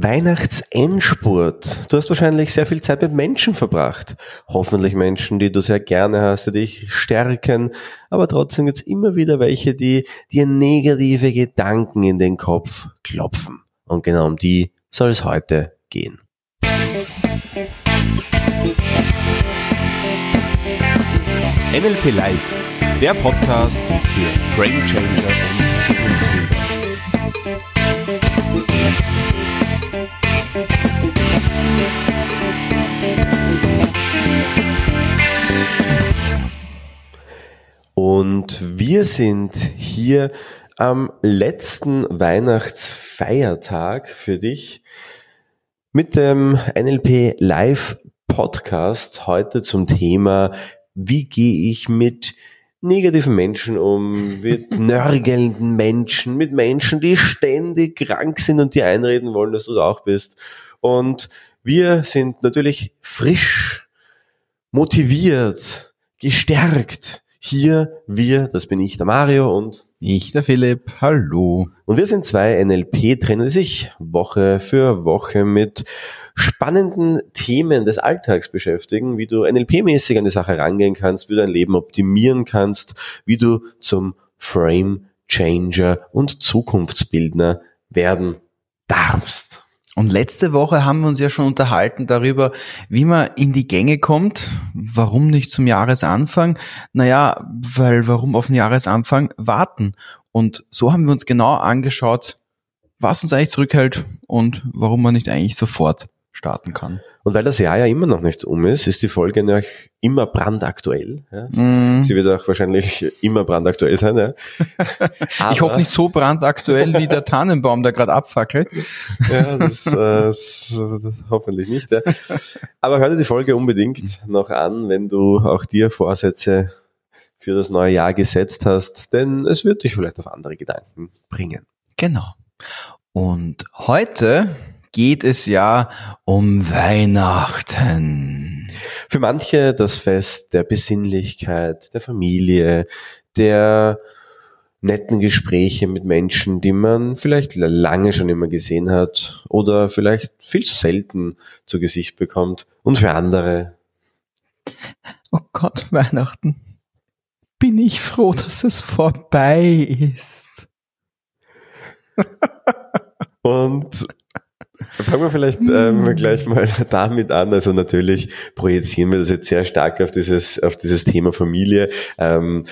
Weihnachtsendspurt. Du hast wahrscheinlich sehr viel Zeit mit Menschen verbracht. Hoffentlich Menschen, die du sehr gerne hast, die dich stärken. Aber trotzdem gibt es immer wieder welche, die dir negative Gedanken in den Kopf klopfen. Und genau um die soll es heute gehen. NLP Live, der Podcast für Frame Changer und Zukunftsbilder. Und wir sind hier am letzten Weihnachtsfeiertag für dich mit dem NLP Live Podcast heute zum Thema, wie gehe ich mit negativen Menschen um, mit nörgelnden Menschen, mit Menschen, die ständig krank sind und die einreden wollen, dass du es auch bist. Und wir sind natürlich frisch, motiviert, gestärkt hier wir, das bin ich, der Mario und ich, der Philipp. Hallo. Und wir sind zwei NLP-Trainer, die sich Woche für Woche mit spannenden Themen des Alltags beschäftigen, wie du NLP-mäßig an die Sache rangehen kannst, wie du dein Leben optimieren kannst, wie du zum Frame Changer und Zukunftsbildner werden darfst. Und letzte Woche haben wir uns ja schon unterhalten darüber, wie man in die Gänge kommt. Warum nicht zum Jahresanfang? Naja, weil warum auf den Jahresanfang warten? Und so haben wir uns genau angeschaut, was uns eigentlich zurückhält und warum man nicht eigentlich sofort starten kann. Und weil das Jahr ja immer noch nicht um ist, ist die Folge noch immer brandaktuell. Ja? Mm. Sie wird auch wahrscheinlich immer brandaktuell sein. Ja? ich hoffe nicht so brandaktuell wie der Tannenbaum, der gerade abfackelt. ja, das, äh, das, das, hoffentlich nicht. Ja. Aber hör dir die Folge unbedingt noch an, wenn du auch dir Vorsätze für das neue Jahr gesetzt hast, denn es wird dich vielleicht auf andere Gedanken bringen. Genau. Und heute geht es ja um Weihnachten. Für manche das Fest der Besinnlichkeit, der Familie, der netten Gespräche mit Menschen, die man vielleicht lange schon immer gesehen hat oder vielleicht viel zu selten zu Gesicht bekommt. Und für andere. Oh Gott, Weihnachten. Bin ich froh, dass es vorbei ist. Und Fangen wir vielleicht ähm, hm. gleich mal damit an. Also natürlich projizieren wir das jetzt sehr stark auf dieses, auf dieses Thema Familie. Ähm,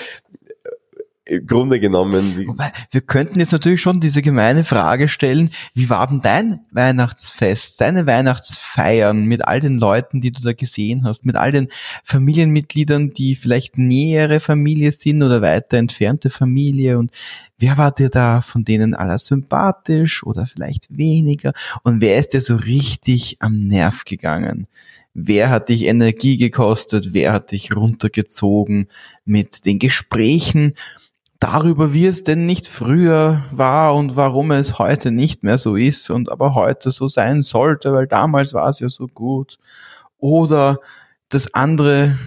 im Grunde genommen. Wobei, wir könnten jetzt natürlich schon diese gemeine Frage stellen, wie war denn dein Weihnachtsfest, deine Weihnachtsfeiern mit all den Leuten, die du da gesehen hast, mit all den Familienmitgliedern, die vielleicht nähere Familie sind oder weiter entfernte Familie und wer war dir da von denen aller sympathisch oder vielleicht weniger und wer ist dir so richtig am Nerv gegangen? Wer hat dich Energie gekostet? Wer hat dich runtergezogen mit den Gesprächen? darüber, wie es denn nicht früher war und warum es heute nicht mehr so ist und aber heute so sein sollte, weil damals war es ja so gut. Oder das andere,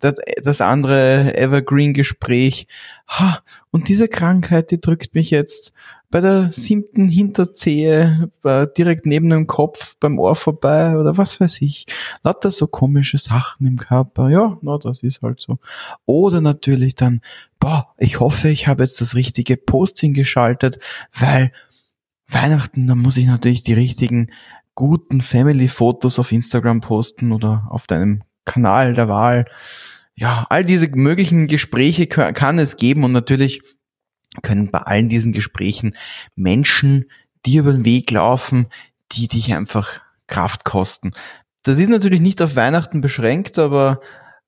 das, das andere Evergreen-Gespräch. Ha, und diese Krankheit, die drückt mich jetzt bei der siebten Hinterzehe, direkt neben dem Kopf, beim Ohr vorbei oder was weiß ich. Lauter so komische Sachen im Körper. Ja, na, das ist halt so. Oder natürlich dann, boah, ich hoffe, ich habe jetzt das richtige Posting geschaltet, weil Weihnachten, da muss ich natürlich die richtigen guten Family-Fotos auf Instagram posten oder auf deinem Kanal der Wahl. Ja, all diese möglichen Gespräche kann es geben und natürlich können bei allen diesen Gesprächen Menschen dir über den Weg laufen, die dich einfach Kraft kosten. Das ist natürlich nicht auf Weihnachten beschränkt, aber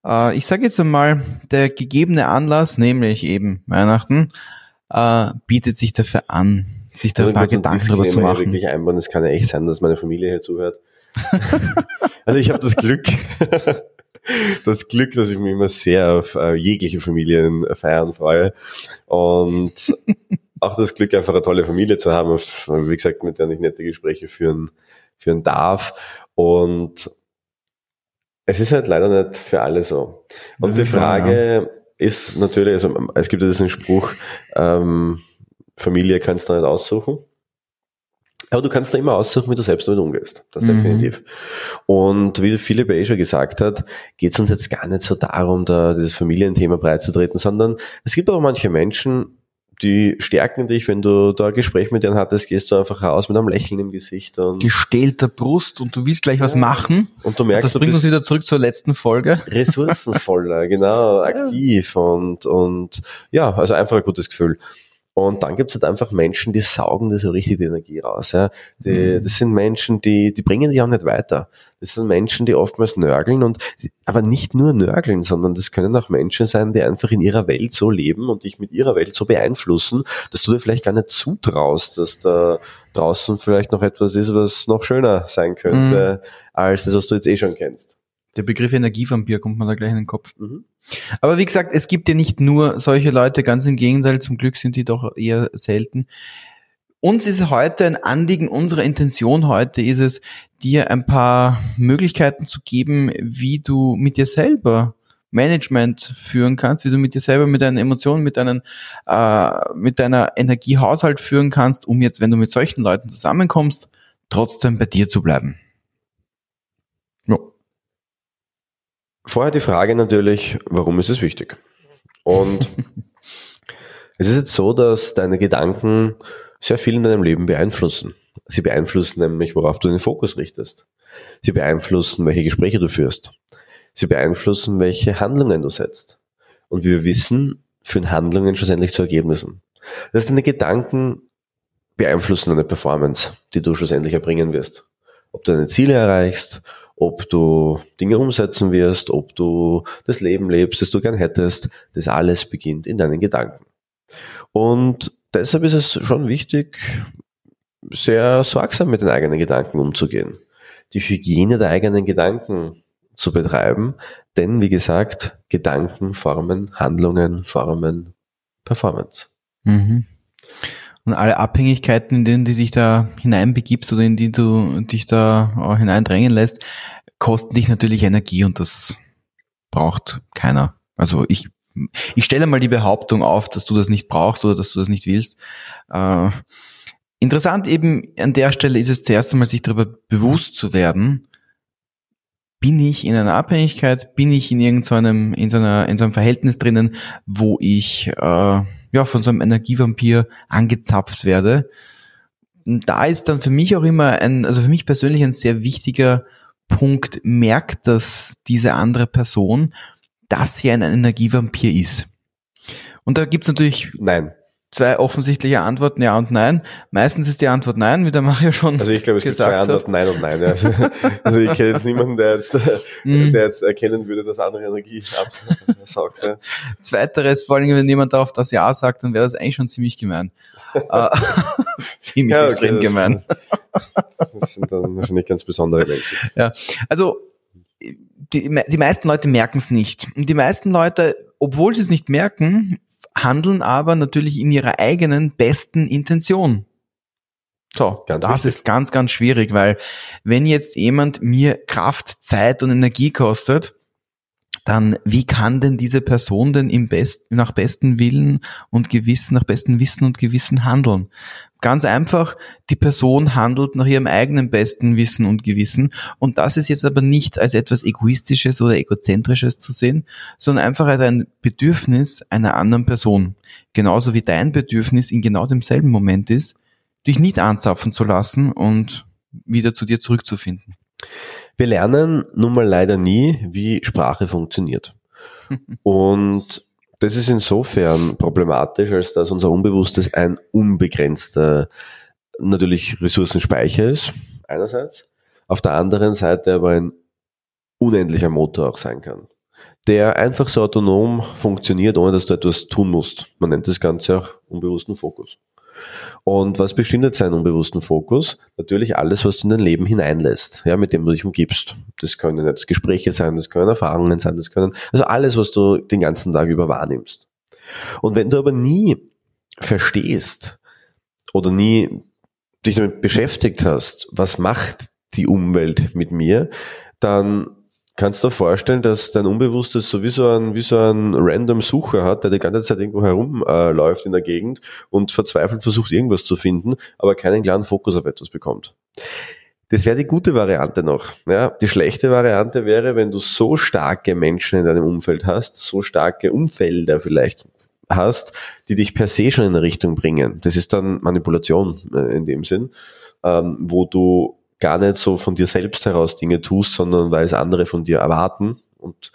äh, ich sage jetzt einmal, der gegebene Anlass, nämlich eben Weihnachten, äh, bietet sich dafür an, sich da also ein paar Gedanken darüber zu machen. Wirklich einbauen. Es kann ja echt sein, dass meine Familie hier zuhört. also ich habe das Glück, das Glück, dass ich mich immer sehr auf äh, jegliche Familienfeiern freue und auch das Glück, einfach eine tolle Familie zu haben, auf, wie gesagt, mit der ich nette Gespräche führen, führen darf. Und es ist halt leider nicht für alle so. Und die Frage ist natürlich, also es gibt ja diesen Spruch, ähm, Familie kannst du nicht aussuchen. Aber du kannst da immer aussuchen, wie du selbst damit umgehst. Das Mhm. definitiv. Und wie Philipp eh schon gesagt hat, geht es uns jetzt gar nicht so darum, da dieses Familienthema breitzutreten, sondern es gibt aber manche Menschen, die stärken dich, wenn du da ein Gespräch mit denen hattest, gehst du einfach raus mit einem Lächeln im Gesicht und, Gestählter Brust und du willst gleich was Ja. machen. und du Und merkst, das du bringt uns wieder zurück zur letzten Folge. ressourcenvoller, genau, aktiv und, und ja, also einfach ein gutes Gefühl. Und dann gibt's halt einfach Menschen, die saugen da so richtig die Energie raus. Ja. Die, Mhm. Das sind Menschen, die, die bringen dich auch nicht weiter. Das sind Menschen, die oftmals nörgeln und aber nicht nur nörgeln, sondern das können auch Menschen sein, die einfach in ihrer Welt so leben und dich mit ihrer Welt so beeinflussen, dass du dir vielleicht gar nicht zutraust, dass da draußen vielleicht noch etwas ist, was noch schöner sein könnte, als das, was du jetzt eh schon kennst. Der Begriff Energievampir kommt mir da gleich in den Kopf. Mhm. Aber wie gesagt, es gibt ja nicht nur solche Leute, ganz im Gegenteil, zum Glück sind die doch eher selten. Uns ist heute ein Anliegen, unsere Intention heute ist es, dir ein paar Möglichkeiten zu geben, wie du mit dir selber Management führen kannst, wie du mit dir selber, mit deinen Emotionen, mit deinen, äh, mit deiner Energiehaushalt führen kannst, um jetzt, wenn du mit solchen Leuten zusammenkommst, trotzdem bei dir zu bleiben. Vorher die Frage natürlich, warum ist es wichtig? Und es ist jetzt so, dass deine Gedanken sehr viel in deinem Leben beeinflussen. Sie beeinflussen nämlich, worauf du den Fokus richtest. Sie beeinflussen, welche Gespräche du führst. Sie beeinflussen, welche Handlungen du setzt. Und wie wir wissen, führen Handlungen schlussendlich zu Ergebnissen. Das heißt, deine Gedanken beeinflussen deine Performance, die du schlussendlich erbringen wirst. Ob du deine Ziele erreichst, ob du Dinge umsetzen wirst, ob du das Leben lebst, das du gern hättest, das alles beginnt in deinen Gedanken. Und deshalb ist es schon wichtig, sehr sorgsam mit den eigenen Gedanken umzugehen. Die Hygiene der eigenen Gedanken zu betreiben, denn wie gesagt, Gedanken formen Handlungen, formen Performance. Mhm. Und alle Abhängigkeiten, in denen du dich da hineinbegibst oder in die du dich da äh, hineindrängen lässt, kosten dich natürlich Energie und das braucht keiner. Also ich, ich stelle mal die Behauptung auf, dass du das nicht brauchst oder dass du das nicht willst. Äh, interessant eben an der Stelle ist es zuerst einmal, sich darüber bewusst zu werden, bin ich in einer Abhängigkeit, bin ich in irgendeinem, in so einer, in so einem Verhältnis drinnen, wo ich äh, ja von so einem Energievampir angezapft werde. Und da ist dann für mich auch immer ein, also für mich persönlich ein sehr wichtiger Punkt, merkt das diese andere Person, dass sie ein Energievampir ist. Und da gibt's natürlich Nein. Zwei offensichtliche Antworten, ja und nein. Meistens ist die Antwort nein, wie der Mario schon Also ich glaube, es gibt zwei. Antworten, nein und nein. ja. Also, also ich kenne jetzt niemanden, der jetzt, Mhm. der jetzt erkennen würde, dass andere Energie absaugt. Ja. Zweiteres, vor allem, wenn jemand darauf das Ja sagt, dann wäre das eigentlich schon ziemlich gemein. Äh, ziemlich Ja, okay, extrem das- gemein. Das sind dann wahrscheinlich ganz besondere Menschen. Also die, die meisten Leute merken es nicht. Und die meisten Leute, obwohl sie es nicht merken, handeln aber natürlich in ihrer eigenen besten Intention. So, Ganz das wichtig. ist ganz, ganz schwierig, weil wenn jetzt jemand mir Kraft, Zeit und Energie kostet, dann wie kann denn diese Person denn im Best, nach bestem Willen und Gewissen, nach bestem Wissen und Gewissen handeln? Ganz einfach, die Person handelt nach ihrem eigenen besten Wissen und Gewissen und das ist jetzt aber nicht als etwas Egoistisches oder Egozentrisches zu sehen, sondern einfach als ein Bedürfnis einer anderen Person. Genauso wie dein Bedürfnis in genau demselben Moment ist, dich nicht anzapfen zu lassen und wieder zu dir zurückzufinden. Wir lernen nun mal leider nie, wie Sprache funktioniert. Und das ist insofern problematisch, als dass unser Unbewusstes ein unbegrenzter, natürlich Ressourcenspeicher ist, einerseits. Auf der anderen Seite aber ein unendlicher Motor auch sein kann. Der einfach so autonom funktioniert, ohne dass du etwas tun musst. Man nennt das Ganze auch unbewussten Fokus. Und was bestimmt seinen unbewussten Fokus? Natürlich alles, was du in dein Leben hineinlässt, ja, mit dem du dich umgibst. Das können jetzt Gespräche sein, das können Erfahrungen sein, das können, also alles, was du den ganzen Tag über wahrnimmst. Und wenn du aber nie verstehst oder nie dich damit beschäftigt hast, was macht die Umwelt mit mir, dann kannst du dir vorstellen, dass dein Unbewusstes so wie so ein, wie so ein random Sucher hat, der die ganze Zeit irgendwo herumläuft äh, in der Gegend und verzweifelt versucht, irgendwas zu finden, aber keinen klaren Fokus auf etwas bekommt. Das wäre die gute Variante noch. Ja, die schlechte Variante wäre, wenn du so starke Menschen in deinem Umfeld hast, so starke Umfelder vielleicht hast, die dich per se schon in eine Richtung bringen. Das ist dann Manipulation äh, in dem Sinn, ähm, wo du gar nicht so von dir selbst heraus Dinge tust, sondern weil es andere von dir erwarten. Und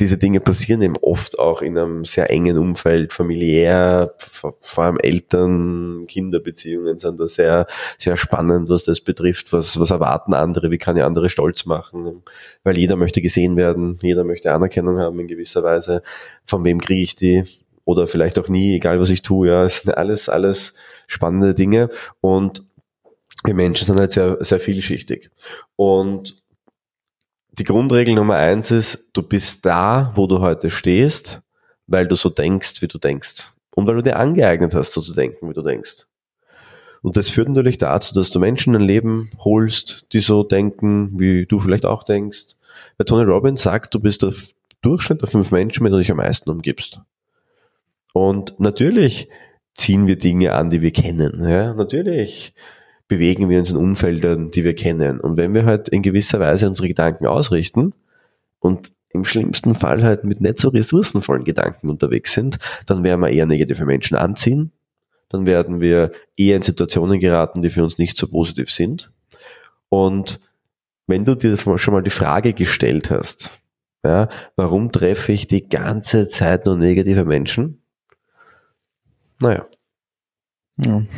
diese Dinge passieren eben oft auch in einem sehr engen Umfeld, familiär, vor allem Eltern, Kinderbeziehungen sind da sehr, sehr spannend, was das betrifft. Was, was erwarten andere? Wie kann ich andere stolz machen? Weil jeder möchte gesehen werden, jeder möchte Anerkennung haben in gewisser Weise. Von wem kriege ich die? Oder vielleicht auch nie, egal was ich tue. Ja, es sind alles, alles spannende Dinge. Und wir Menschen sind halt sehr, sehr vielschichtig. Und die Grundregel Nummer eins ist, du bist da, wo du heute stehst, weil du so denkst, wie du denkst. Und weil du dir angeeignet hast, so zu denken, wie du denkst. Und das führt natürlich dazu, dass du Menschen in dein Leben holst, die so denken, wie du vielleicht auch denkst. Bei Tony Robbins sagt, du bist der Durchschnitt der fünf Menschen, mit denen du dich am meisten umgibst. Und natürlich ziehen wir Dinge an, die wir kennen. Ja, natürlich bewegen wir uns in Umfeldern, die wir kennen. Und wenn wir halt in gewisser Weise unsere Gedanken ausrichten und im schlimmsten Fall halt mit nicht so ressourcenvollen Gedanken unterwegs sind, dann werden wir eher negative Menschen anziehen. Dann werden wir eher in Situationen geraten, die für uns nicht so positiv sind. Und wenn du dir schon mal die Frage gestellt hast, ja, warum treffe ich die ganze Zeit nur negative Menschen? Naja. Ja.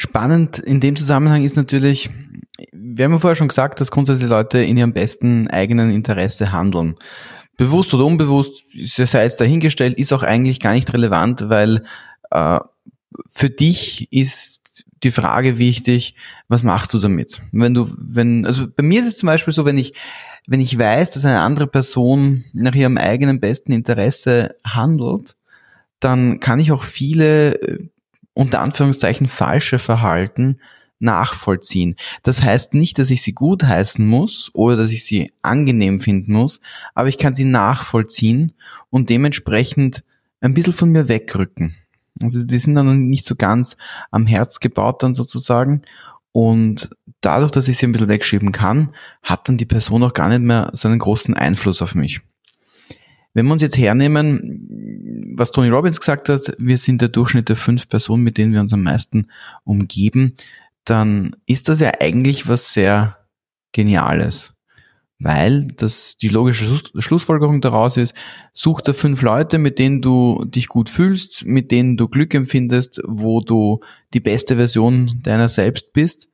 Spannend in dem Zusammenhang ist natürlich, wir haben ja vorher schon gesagt, dass grundsätzlich Leute in ihrem besten eigenen Interesse handeln. Bewusst oder unbewusst, sei jetzt dahingestellt, ist auch eigentlich gar nicht relevant, weil äh, für dich ist die Frage wichtig, was machst du damit? Wenn du, wenn, also bei mir ist es zum Beispiel so, wenn ich, wenn ich weiß, dass eine andere Person nach ihrem eigenen besten Interesse handelt, dann kann ich auch viele äh, unter Anführungszeichen falsche Verhalten nachvollziehen. Das heißt nicht, dass ich sie gut heißen muss oder dass ich sie angenehm finden muss, aber ich kann sie nachvollziehen und dementsprechend ein bisschen von mir wegrücken. Also die sind dann nicht so ganz am Herz gebaut dann sozusagen und dadurch, dass ich sie ein bisschen wegschieben kann, hat dann die Person auch gar nicht mehr so einen großen Einfluss auf mich. Wenn wir uns jetzt hernehmen, was Tony Robbins gesagt hat, wir sind der Durchschnitt der fünf Personen, mit denen wir uns am meisten umgeben, dann ist das ja eigentlich was sehr Geniales. Weil das die logische Schlussfolgerung daraus ist, such dir fünf Leute, mit denen du dich gut fühlst, mit denen du Glück empfindest, wo du die beste Version deiner selbst bist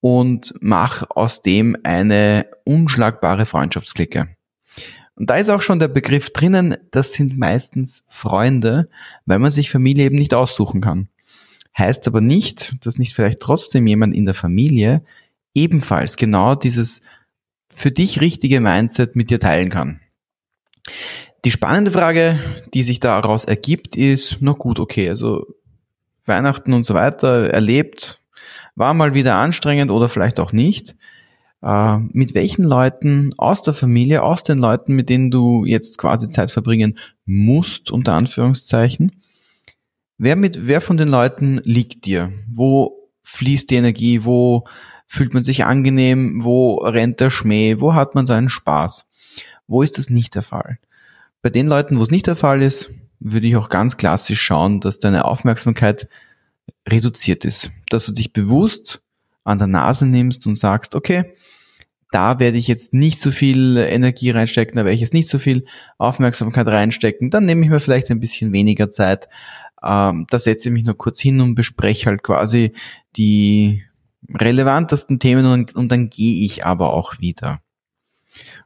und mach aus dem eine unschlagbare Freundschaftsklicke. Und da ist auch schon der Begriff drinnen, das sind meistens Freunde, weil man sich Familie eben nicht aussuchen kann. Heißt aber nicht, dass nicht vielleicht trotzdem jemand in der Familie ebenfalls genau dieses für dich richtige Mindset mit dir teilen kann. Die spannende Frage, die sich daraus ergibt, ist, na gut, okay, also Weihnachten und so weiter erlebt, war mal wieder anstrengend oder vielleicht auch nicht äh, mit welchen Leuten aus der Familie, aus den Leuten, mit denen du jetzt quasi Zeit verbringen musst, unter Anführungszeichen, wer mit, wer von den Leuten liegt dir? Wo fließt die Energie? Wo fühlt man sich angenehm? Wo rennt der Schmäh? Wo hat man seinen Spaß? Wo ist das nicht der Fall? Bei den Leuten, wo es nicht der Fall ist, würde ich auch ganz klassisch schauen, dass deine Aufmerksamkeit reduziert ist. Dass du dich bewusst an der Nase nimmst und sagst, okay, da werde ich jetzt nicht so viel Energie reinstecken, da werde ich jetzt nicht so viel Aufmerksamkeit reinstecken, dann nehme ich mir vielleicht ein bisschen weniger Zeit. Ähm, da setze ich mich nur kurz hin und bespreche halt quasi die relevantesten Themen und, und dann gehe ich aber auch wieder.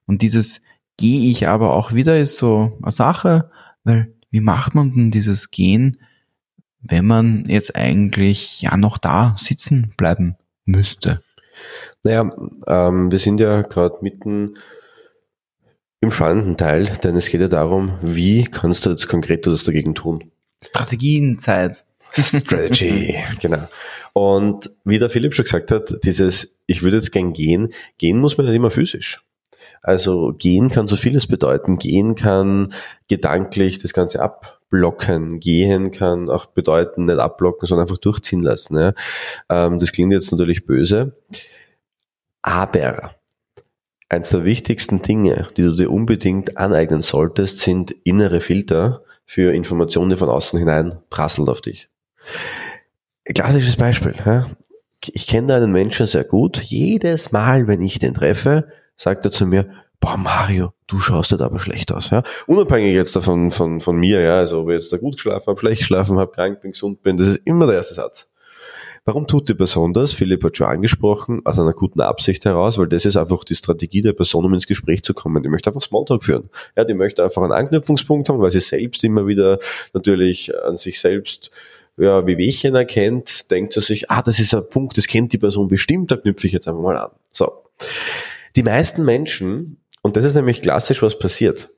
Und dieses gehe ich aber auch wieder ist so eine Sache, weil wie macht man denn dieses Gehen, wenn man jetzt eigentlich ja noch da sitzen bleiben müsste? Naja, ähm, wir sind ja gerade mitten im spannenden Teil, denn es geht ja darum, wie kannst du jetzt konkret etwas dagegen tun? Strategienzeit. Strategy, genau. Und wie der Philipp schon gesagt hat, dieses, ich würde jetzt gern gehen, gehen muss man nicht immer physisch. Also gehen kann so vieles bedeuten. Gehen kann gedanklich das Ganze abblocken. Gehen kann auch bedeuten, nicht abblocken, sondern einfach durchziehen lassen. Ja. Ähm, das klingt jetzt natürlich böse. Aber eins der wichtigsten Dinge, die du dir unbedingt aneignen solltest, sind innere Filter für Informationen, die von außen hinein prasseln auf dich. Klassisches Beispiel. Ich kenne einen Menschen sehr gut. Jedes Mal, wenn ich den treffe, sagt er zu mir, boah Mario, du schaust halt aber schlecht aus. Ja? Unabhängig jetzt davon von, von mir, ja, also ob ich jetzt da gut geschlafen habe, schlecht geschlafen habe, krank bin, gesund bin, das ist immer der erste Satz. Warum tut die Person das? Philipp hat schon angesprochen, aus einer guten Absicht heraus, weil das ist einfach die Strategie der Person, um ins Gespräch zu kommen. Die möchte einfach Smalltalk führen. Ja, die möchte einfach einen Anknüpfungspunkt haben, weil sie selbst immer wieder natürlich an sich selbst ja, wie Wehchen erkennt, denkt sie sich, ah, das ist ein Punkt, das kennt die Person bestimmt, da knüpfe ich jetzt einfach mal an. So. Die meisten Menschen, und das ist nämlich klassisch, was passiert.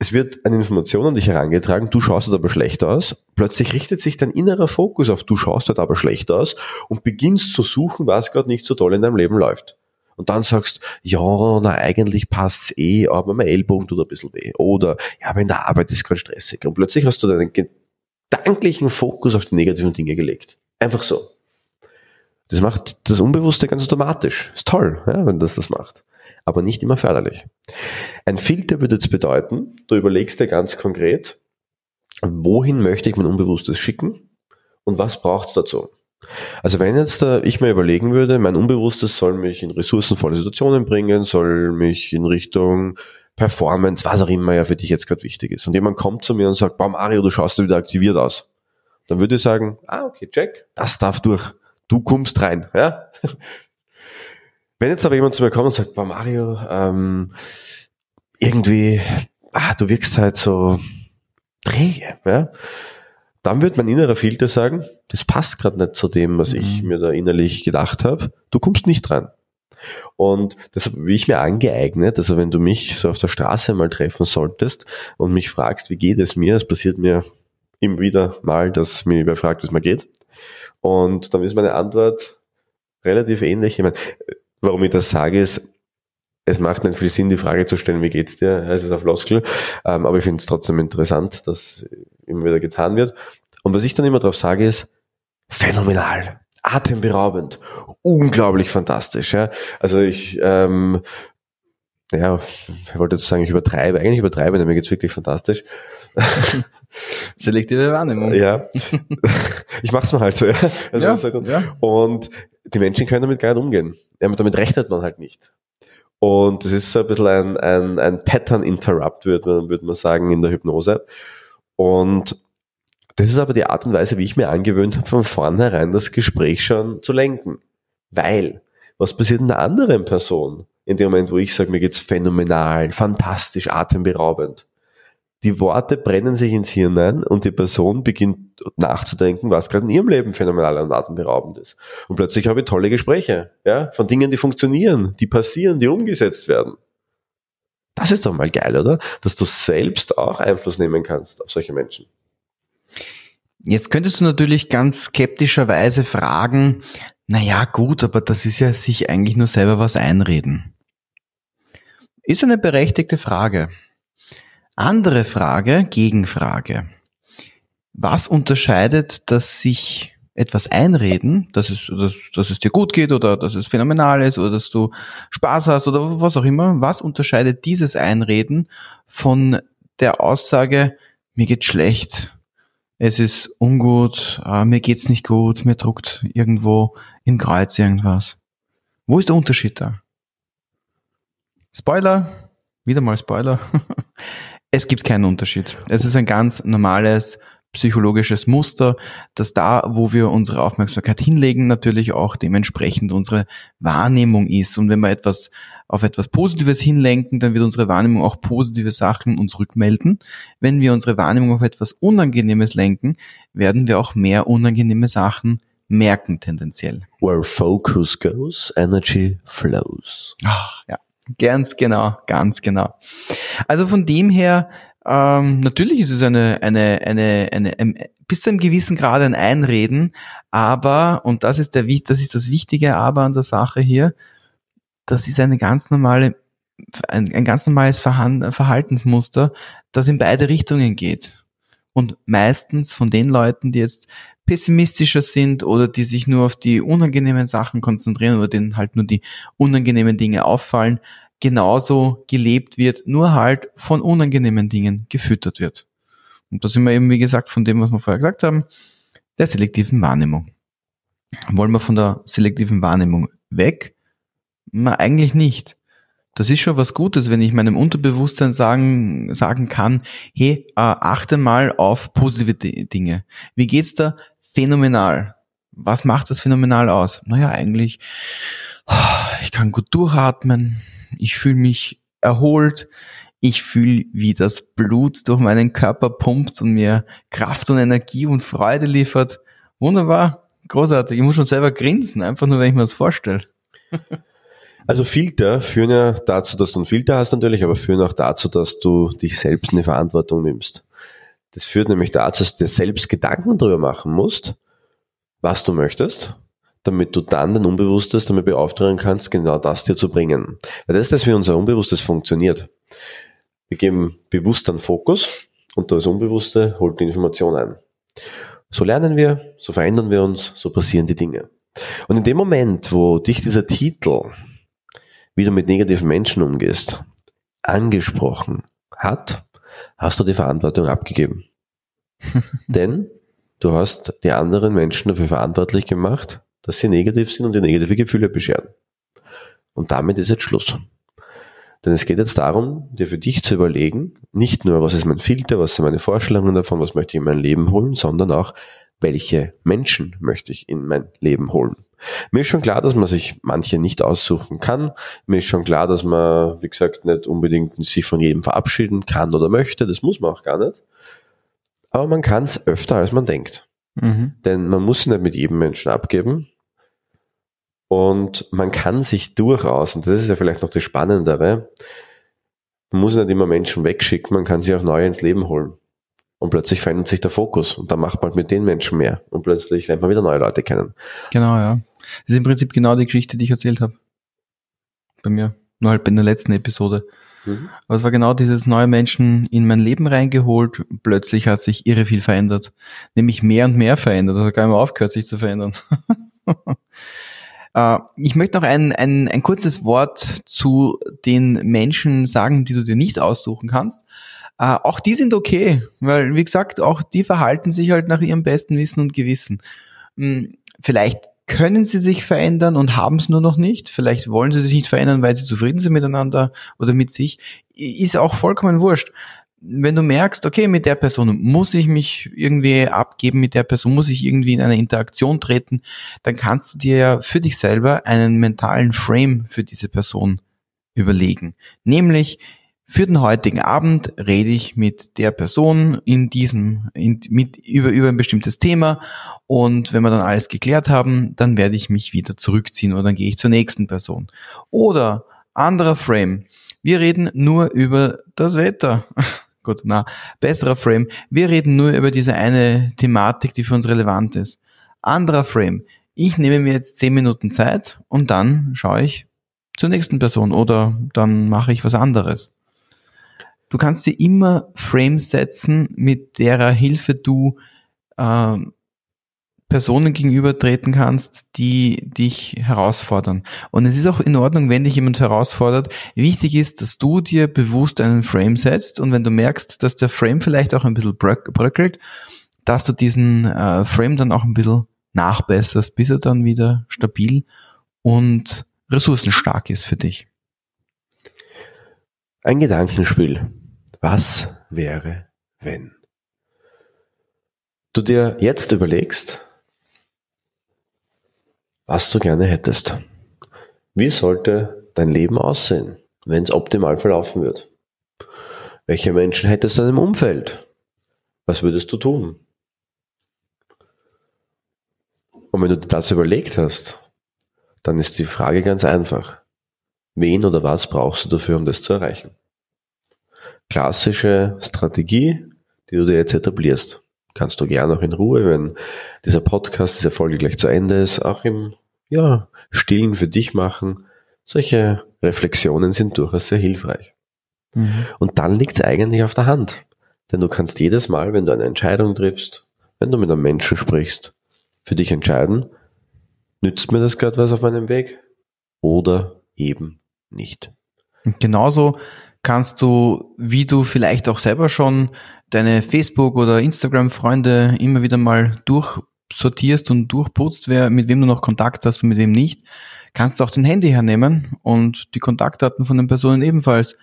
Es wird eine Information an dich herangetragen, du schaust halt aber schlecht aus. Plötzlich richtet sich dein innerer Fokus auf, du schaust halt aber schlecht aus und beginnst zu suchen, was gerade nicht so toll in deinem Leben läuft. Und dann sagst, ja, na eigentlich passt's eh, aber mein Ellbogen tut ein bisschen weh. Oder, ja, aber in der Arbeit ist gerade stressig. Und plötzlich hast du deinen gedanklichen Fokus auf die negativen Dinge gelegt. Einfach so. Das macht das Unbewusste ganz automatisch. Ist toll, ja, wenn das das macht. Aber nicht immer förderlich. Ein Filter würde jetzt bedeuten, du überlegst dir ganz konkret, wohin möchte ich mein Unbewusstes schicken und was braucht es dazu? Also wenn jetzt da ich mir überlegen würde, mein Unbewusstes soll mich in ressourcenvolle Situationen bringen, soll mich in Richtung Performance, was auch immer ja für dich jetzt gerade wichtig ist. Und jemand kommt zu mir und sagt, Boah, Mario, du schaust wieder aktiviert aus. Dann würde ich sagen, ah, okay, check, das darf durch. Du kommst rein. Ja? Wenn jetzt aber jemand zu mir kommt und sagt, Boah, Mario, ähm, irgendwie, ah, du wirkst halt so träge, ja? dann wird mein innerer Filter sagen, das passt gerade nicht zu dem, was mhm. ich mir da innerlich gedacht habe. Du kommst nicht rein. Und das habe ich mir angeeignet. Also wenn du mich so auf der Straße mal treffen solltest und mich fragst, wie geht es mir, es passiert mir immer wieder mal, dass mir wer fragt, wie es mir geht. Und dann ist meine Antwort relativ ähnlich. Ich meine, warum ich das sage, ist, es macht nicht viel Sinn, die Frage zu stellen, wie geht's dir? Es ist auf Floskel. Ähm, aber ich finde es trotzdem interessant, dass immer wieder getan wird. Und was ich dann immer drauf sage, ist, phänomenal atemberaubend, unglaublich fantastisch. Ja? Also ich, ähm, ja, ich wollte jetzt sagen, ich übertreibe, eigentlich übertreibe, mir geht's wirklich fantastisch. Selektive Wahrnehmung. Ja. Ich mach's mal halt so, ja. Also ja, ja. Und die Menschen können damit gar nicht umgehen. Ja, damit rechnet man halt nicht. Und das ist so ein bisschen ein, ein, ein Pattern Interrupt, würde man, würde man sagen, in der Hypnose. Und das ist aber die Art und Weise, wie ich mir angewöhnt habe, von vornherein das Gespräch schon zu lenken. Weil, was passiert in der anderen Person? In dem Moment, wo ich sage, mir geht's phänomenal, fantastisch, atemberaubend. Die Worte brennen sich ins Hirn ein und die Person beginnt nachzudenken, was gerade in ihrem Leben phänomenal und atemberaubend ist. Und plötzlich habe ich tolle Gespräche, ja, von Dingen, die funktionieren, die passieren, die umgesetzt werden. Das ist doch mal geil, oder? Dass du selbst auch Einfluss nehmen kannst auf solche Menschen. Jetzt könntest du natürlich ganz skeptischerweise fragen, na ja, gut, aber das ist ja sich eigentlich nur selber was einreden. Ist eine berechtigte Frage. Andere Frage, Gegenfrage. Was unterscheidet das sich etwas einreden, dass es, dass, dass es dir gut geht oder dass es phänomenal ist oder dass du Spaß hast oder was auch immer. Was unterscheidet dieses Einreden von der Aussage, mir geht schlecht, es ist ungut, äh, mir geht's nicht gut, mir druckt irgendwo im Kreuz irgendwas. Wo ist der Unterschied da? Spoiler, wieder mal Spoiler. es gibt keinen Unterschied. Es ist ein ganz normales psychologisches Muster, dass da, wo wir unsere Aufmerksamkeit hinlegen, natürlich auch dementsprechend unsere Wahrnehmung ist. Und wenn wir etwas auf etwas Positives hinlenken, dann wird unsere Wahrnehmung auch positive Sachen uns rückmelden. Wenn wir unsere Wahrnehmung auf etwas Unangenehmes lenken, werden wir auch mehr unangenehme Sachen merken tendenziell. Where focus goes, energy flows. Ah, ja, ganz genau, ganz genau. Also von dem her ähm, natürlich ist es eine, eine, eine, eine, eine, bis zu einem gewissen Grad ein Einreden, aber, und das ist der, das ist das Wichtige aber an der Sache hier, das ist eine ganz normale ein, ein ganz normales Verhaltensmuster, das in beide Richtungen geht. Und meistens von den Leuten, die jetzt pessimistischer sind oder die sich nur auf die unangenehmen Sachen konzentrieren oder denen halt nur die unangenehmen Dinge auffallen, genauso gelebt wird, nur halt von unangenehmen Dingen gefüttert wird. Und da sind wir eben, wie gesagt, von dem, was wir vorher gesagt haben, der selektiven Wahrnehmung. Wollen wir von der selektiven Wahrnehmung weg? Na, eigentlich nicht. Das ist schon was Gutes, wenn ich meinem Unterbewusstsein sagen, sagen kann, hey, äh, achte mal auf positive Dinge. Wie geht's da? Phänomenal. Was macht das phänomenal aus? Naja, eigentlich, ich kann gut durchatmen, ich fühle mich erholt, ich fühle, wie das Blut durch meinen Körper pumpt und mir Kraft und Energie und Freude liefert. Wunderbar, großartig. Ich muss schon selber grinsen, einfach nur, wenn ich mir das vorstelle. Also Filter führen ja dazu, dass du einen Filter hast natürlich, aber führen auch dazu, dass du dich selbst in die Verantwortung nimmst. Das führt nämlich dazu, dass du dir selbst Gedanken darüber machen musst, was du möchtest, damit du dann dein Unbewusstes damit beauftragen kannst, genau das dir zu bringen. Weil das ist das, wie unser Unbewusstes funktioniert. Wir geben bewusst einen Fokus und das Unbewusste holt die Information ein. So lernen wir, so verändern wir uns, so passieren die Dinge. Und in dem Moment, wo dich dieser Titel wie du mit negativen Menschen umgehst, angesprochen hat, hast du die Verantwortung abgegeben. Denn du hast die anderen Menschen dafür verantwortlich gemacht, dass sie negativ sind und dir negative Gefühle bescheren. Und damit ist jetzt Schluss. Denn es geht jetzt darum, dir für dich zu überlegen, nicht nur, was ist mein Filter, was sind meine Vorstellungen davon, was möchte ich in mein Leben holen, sondern auch, welche Menschen möchte ich in mein Leben holen. Mir ist schon klar, dass man sich manche nicht aussuchen kann. Mir ist schon klar, dass man, wie gesagt, nicht unbedingt sich von jedem verabschieden kann oder möchte. Das muss man auch gar nicht. Aber man kann es öfter, als man denkt. Mhm. Denn man muss nicht mit jedem Menschen abgeben. Und man kann sich durchaus, und das ist ja vielleicht noch das Spannendere, man muss nicht immer Menschen wegschicken, man kann sie auch neu ins Leben holen. Und plötzlich verändert sich der Fokus und dann macht man mit den Menschen mehr und plötzlich lernt man wieder neue Leute kennen. Genau, ja. Das ist im Prinzip genau die Geschichte, die ich erzählt habe. Bei mir. Nur halt in der letzten Episode. Mhm. Aber es war genau dieses neue Menschen in mein Leben reingeholt. Plötzlich hat sich irre viel verändert. Nämlich mehr und mehr verändert. Also gar nicht mehr aufgehört, sich zu verändern. Äh, ich möchte noch ein, ein, ein kurzes Wort zu den Menschen sagen, die du dir nicht aussuchen kannst. Äh, auch die sind okay, weil, wie gesagt, auch die verhalten sich halt nach ihrem besten Wissen und Gewissen. Hm, vielleicht können sie sich verändern und haben es nur noch nicht. Vielleicht wollen sie sich nicht verändern, weil sie zufrieden sind miteinander oder mit sich. Ist auch vollkommen wurscht. Wenn du merkst, okay, mit der Person muss ich mich irgendwie abgeben, mit der Person muss ich irgendwie in eine Interaktion treten, dann kannst du dir ja für dich selber einen mentalen Frame für diese Person überlegen. Nämlich, für den heutigen Abend rede ich mit der Person in diesem, in, mit, über, über ein bestimmtes Thema und wenn wir dann alles geklärt haben, dann werde ich mich wieder zurückziehen oder dann gehe ich zur nächsten Person. Oder anderer Frame. Wir reden nur über das Wetter. Gut, na, besserer Frame. Wir reden nur über diese eine Thematik, die für uns relevant ist. Anderer Frame. Ich nehme mir jetzt zehn Minuten Zeit und dann schaue ich zur nächsten Person oder dann mache ich was anderes. Du kannst dir immer Frames setzen, mit derer Hilfe du äh, Personen gegenübertreten kannst, die dich herausfordern. Und es ist auch in Ordnung, wenn dich jemand herausfordert. Wichtig ist, dass du dir bewusst einen Frame setzt und wenn du merkst, dass der Frame vielleicht auch ein bisschen bröckelt, dass du diesen äh, Frame dann auch ein bisschen nachbesserst, bis er dann wieder stabil und ressourcenstark ist für dich. Ein Gedankenspiel. Was wäre, wenn? Du dir jetzt überlegst, was du gerne hättest. Wie sollte dein Leben aussehen, wenn es optimal verlaufen wird? Welche Menschen hättest du in deinem Umfeld? Was würdest du tun? Und wenn du dir das überlegt hast, dann ist die Frage ganz einfach. Wen oder was brauchst du dafür, um das zu erreichen? klassische Strategie, die du dir jetzt etablierst. Kannst du gerne auch in Ruhe, wenn dieser Podcast, diese Folge gleich zu Ende ist, auch im ja, Stillen für dich machen. Solche Reflexionen sind durchaus sehr hilfreich. Mhm. Und dann liegt es eigentlich auf der Hand. Denn du kannst jedes Mal, wenn du eine Entscheidung triffst, wenn du mit einem Menschen sprichst, für dich entscheiden, nützt mir das gerade was auf meinem Weg oder eben nicht. Genauso kannst du, wie du vielleicht auch selber schon deine Facebook- oder Instagram-Freunde immer wieder mal durchsortierst und durchputzt, wer, mit wem du noch Kontakt hast und mit wem nicht, kannst du auch dein Handy hernehmen und die Kontaktdaten von den Personen ebenfalls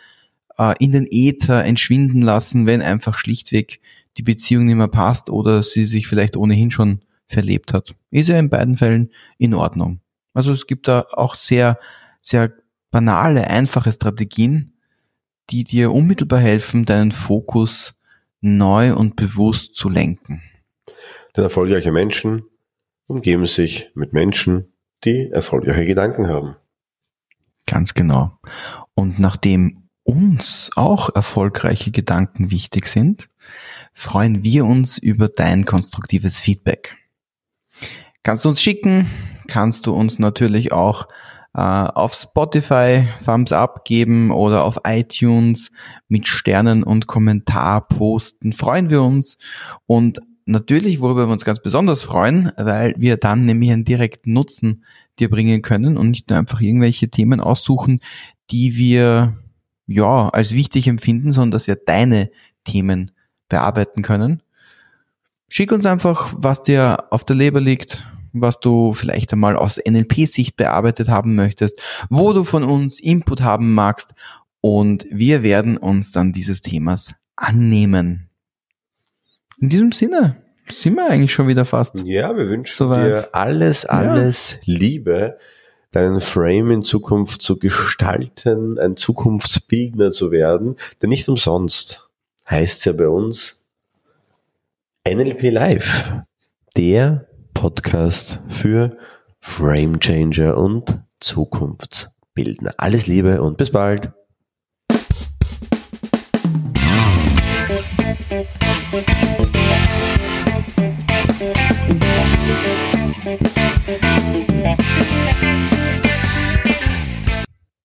äh, in den Äther entschwinden lassen, wenn einfach schlichtweg die Beziehung nicht mehr passt oder sie sich vielleicht ohnehin schon verlebt hat. Ist ja in beiden Fällen in Ordnung. Also es gibt da auch sehr, sehr banale, einfache Strategien, die dir unmittelbar helfen, deinen Fokus neu und bewusst zu lenken. Denn erfolgreiche Menschen umgeben sich mit Menschen, die erfolgreiche Gedanken haben. Ganz genau. Und nachdem uns auch erfolgreiche Gedanken wichtig sind, freuen wir uns über dein konstruktives Feedback. Kannst du uns schicken, kannst du uns natürlich auch auf Spotify Thumbs Up geben oder auf iTunes mit Sternen und Kommentar posten. Freuen wir uns. Und natürlich, worüber wir uns ganz besonders freuen, weil wir dann nämlich einen direkten Nutzen dir bringen können und nicht nur einfach irgendwelche Themen aussuchen, die wir ja als wichtig empfinden, sondern dass wir deine Themen bearbeiten können. Schick uns einfach, was dir auf der Leber liegt, was du vielleicht einmal aus NLP-Sicht bearbeitet haben möchtest, wo du von uns Input haben magst und wir werden uns dann dieses Themas annehmen. In diesem Sinne sind wir eigentlich schon wieder fast. Ja, wir wünschen Soweit. dir alles, alles Liebe, deinen Frame in Zukunft zu gestalten, ein Zukunftsbildner zu werden. Denn nicht umsonst heißt es ja bei uns NLP Live, der Podcast für Frame Changer und Zukunftsbildner. Alles Liebe und bis bald.